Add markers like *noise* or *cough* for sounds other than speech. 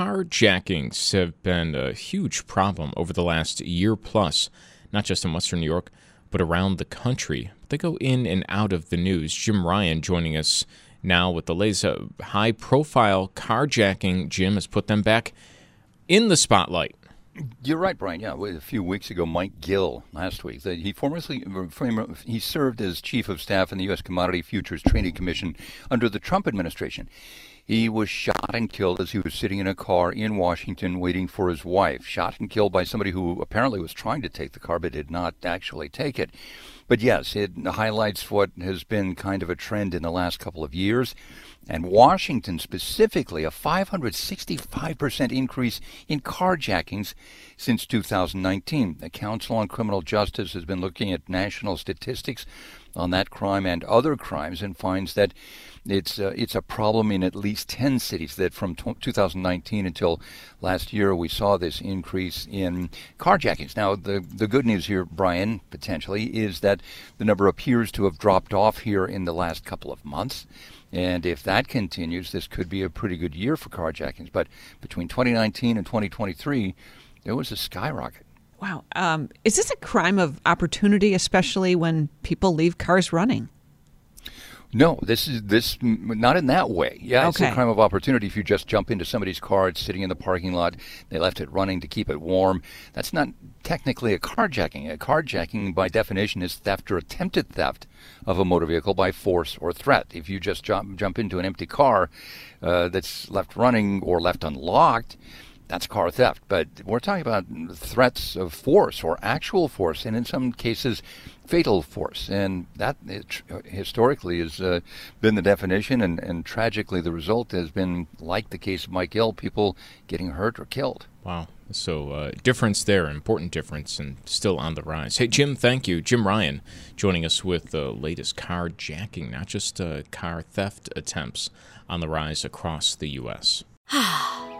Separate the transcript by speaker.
Speaker 1: Carjackings have been a huge problem over the last year plus, not just in Western New York, but around the country. They go in and out of the news. Jim Ryan joining us now with the latest uh, high profile carjacking. Jim has put them back in the spotlight.
Speaker 2: You're right, Brian. Yeah, a few weeks ago, Mike Gill last week. He formerly he served as chief of staff in the U.S. Commodity Futures Trading Commission under the Trump administration. He was shot and killed as he was sitting in a car in Washington waiting for his wife. Shot and killed by somebody who apparently was trying to take the car but did not actually take it. But yes, it highlights what has been kind of a trend in the last couple of years. And Washington specifically, a 565% increase in carjackings since 2019. The Council on Criminal Justice has been looking at national statistics on that crime and other crimes and finds that it's uh, it's a problem in at least 10 cities that from t- 2019 until last year we saw this increase in carjackings. Now the the good news here Brian potentially is that the number appears to have dropped off here in the last couple of months. And if that continues, this could be a pretty good year for carjackings. But between 2019 and 2023, there was a skyrocket.
Speaker 3: Wow. Um, is this a crime of opportunity, especially when people leave cars running?
Speaker 2: No, this is this not in that way. Yeah,
Speaker 3: okay.
Speaker 2: it's a crime of opportunity if you just jump into somebody's car, it's sitting in the parking lot, they left it running to keep it warm. That's not technically a carjacking. A carjacking, by definition, is theft or attempted theft of a motor vehicle by force or threat. If you just jump jump into an empty car uh, that's left running or left unlocked, that's car theft. But we're talking about threats of force or actual force, and in some cases, fatal force. And that it, historically has uh, been the definition, and, and tragically, the result has been like the case of Mike Gill people getting hurt or killed.
Speaker 1: Wow. So, uh, difference there, important difference, and still on the rise. Hey, Jim, thank you. Jim Ryan joining us with the latest carjacking, not just uh, car theft attempts on the rise across the U.S. *sighs* *sighs*